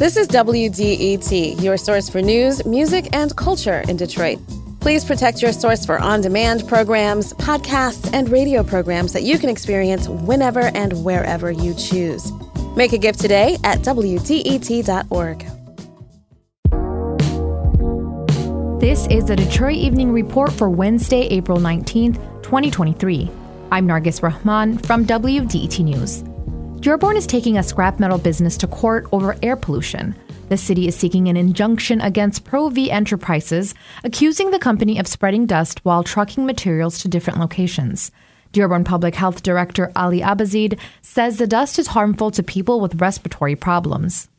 This is WDET, your source for news, music, and culture in Detroit. Please protect your source for on demand programs, podcasts, and radio programs that you can experience whenever and wherever you choose. Make a gift today at WDET.org. This is the Detroit Evening Report for Wednesday, April 19th, 2023. I'm Nargis Rahman from WDET News. Dearborn is taking a scrap metal business to court over air pollution. The city is seeking an injunction against Pro V Enterprises, accusing the company of spreading dust while trucking materials to different locations. Dearborn Public Health Director Ali Abazeed says the dust is harmful to people with respiratory problems.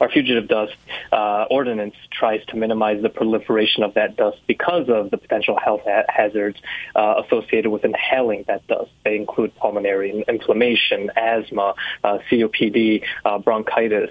Our fugitive dust uh, ordinance tries to minimize the proliferation of that dust because of the potential health ha- hazards uh, associated with inhaling that dust. They include pulmonary inflammation, asthma, uh, COPD, uh, bronchitis.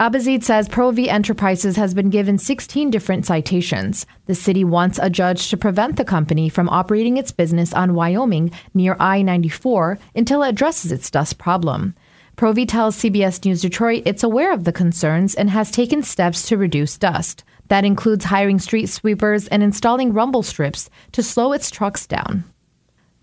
Abazeed says Pro V Enterprises has been given 16 different citations. The city wants a judge to prevent the company from operating its business on Wyoming near I 94 until it addresses its dust problem. Pro V tells CBS News Detroit it's aware of the concerns and has taken steps to reduce dust. That includes hiring street sweepers and installing rumble strips to slow its trucks down.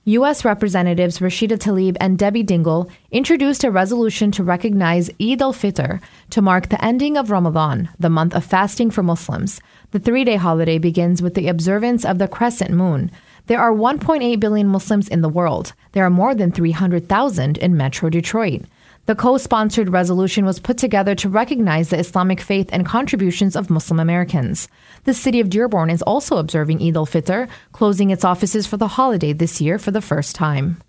U.S. Representatives Rashida Tlaib and Debbie Dingell introduced a resolution to recognize Eid al Fitr to mark the ending of Ramadan, the month of fasting for Muslims. The three day holiday begins with the observance of the crescent moon. There are 1.8 billion Muslims in the world. There are more than 300,000 in Metro Detroit. The co sponsored resolution was put together to recognize the Islamic faith and contributions of Muslim Americans. The city of Dearborn is also observing Eid al Fitr, closing its offices for the holiday this year for the first time.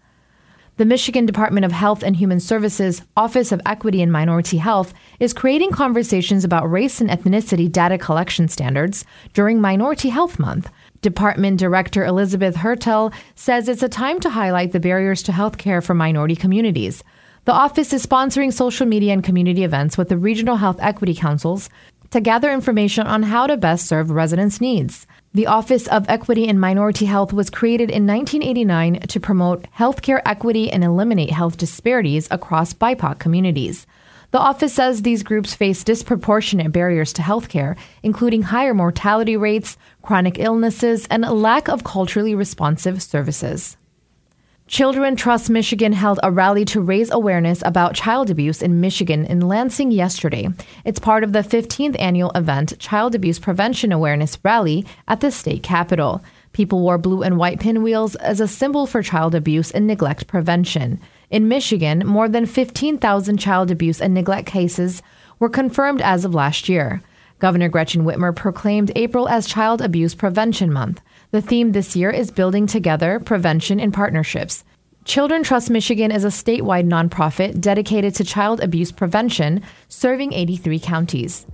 The Michigan Department of Health and Human Services Office of Equity and Minority Health is creating conversations about race and ethnicity data collection standards during Minority Health Month. Department Director Elizabeth Hertel says it's a time to highlight the barriers to health care for minority communities. The office is sponsoring social media and community events with the regional health equity councils to gather information on how to best serve residents' needs. The Office of Equity and Minority Health was created in 1989 to promote healthcare equity and eliminate health disparities across BIPOC communities. The office says these groups face disproportionate barriers to healthcare, including higher mortality rates, chronic illnesses, and a lack of culturally responsive services. Children Trust Michigan held a rally to raise awareness about child abuse in Michigan in Lansing yesterday. It's part of the 15th annual event, Child Abuse Prevention Awareness Rally, at the state capitol. People wore blue and white pinwheels as a symbol for child abuse and neglect prevention. In Michigan, more than 15,000 child abuse and neglect cases were confirmed as of last year. Governor Gretchen Whitmer proclaimed April as Child Abuse Prevention Month. The theme this year is Building Together Prevention and Partnerships. Children Trust Michigan is a statewide nonprofit dedicated to child abuse prevention, serving 83 counties.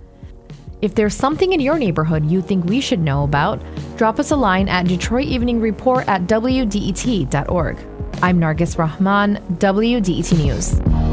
If there's something in your neighborhood you think we should know about, drop us a line at Detroit Evening Report at WDET.org. I'm Nargis Rahman, WDET News.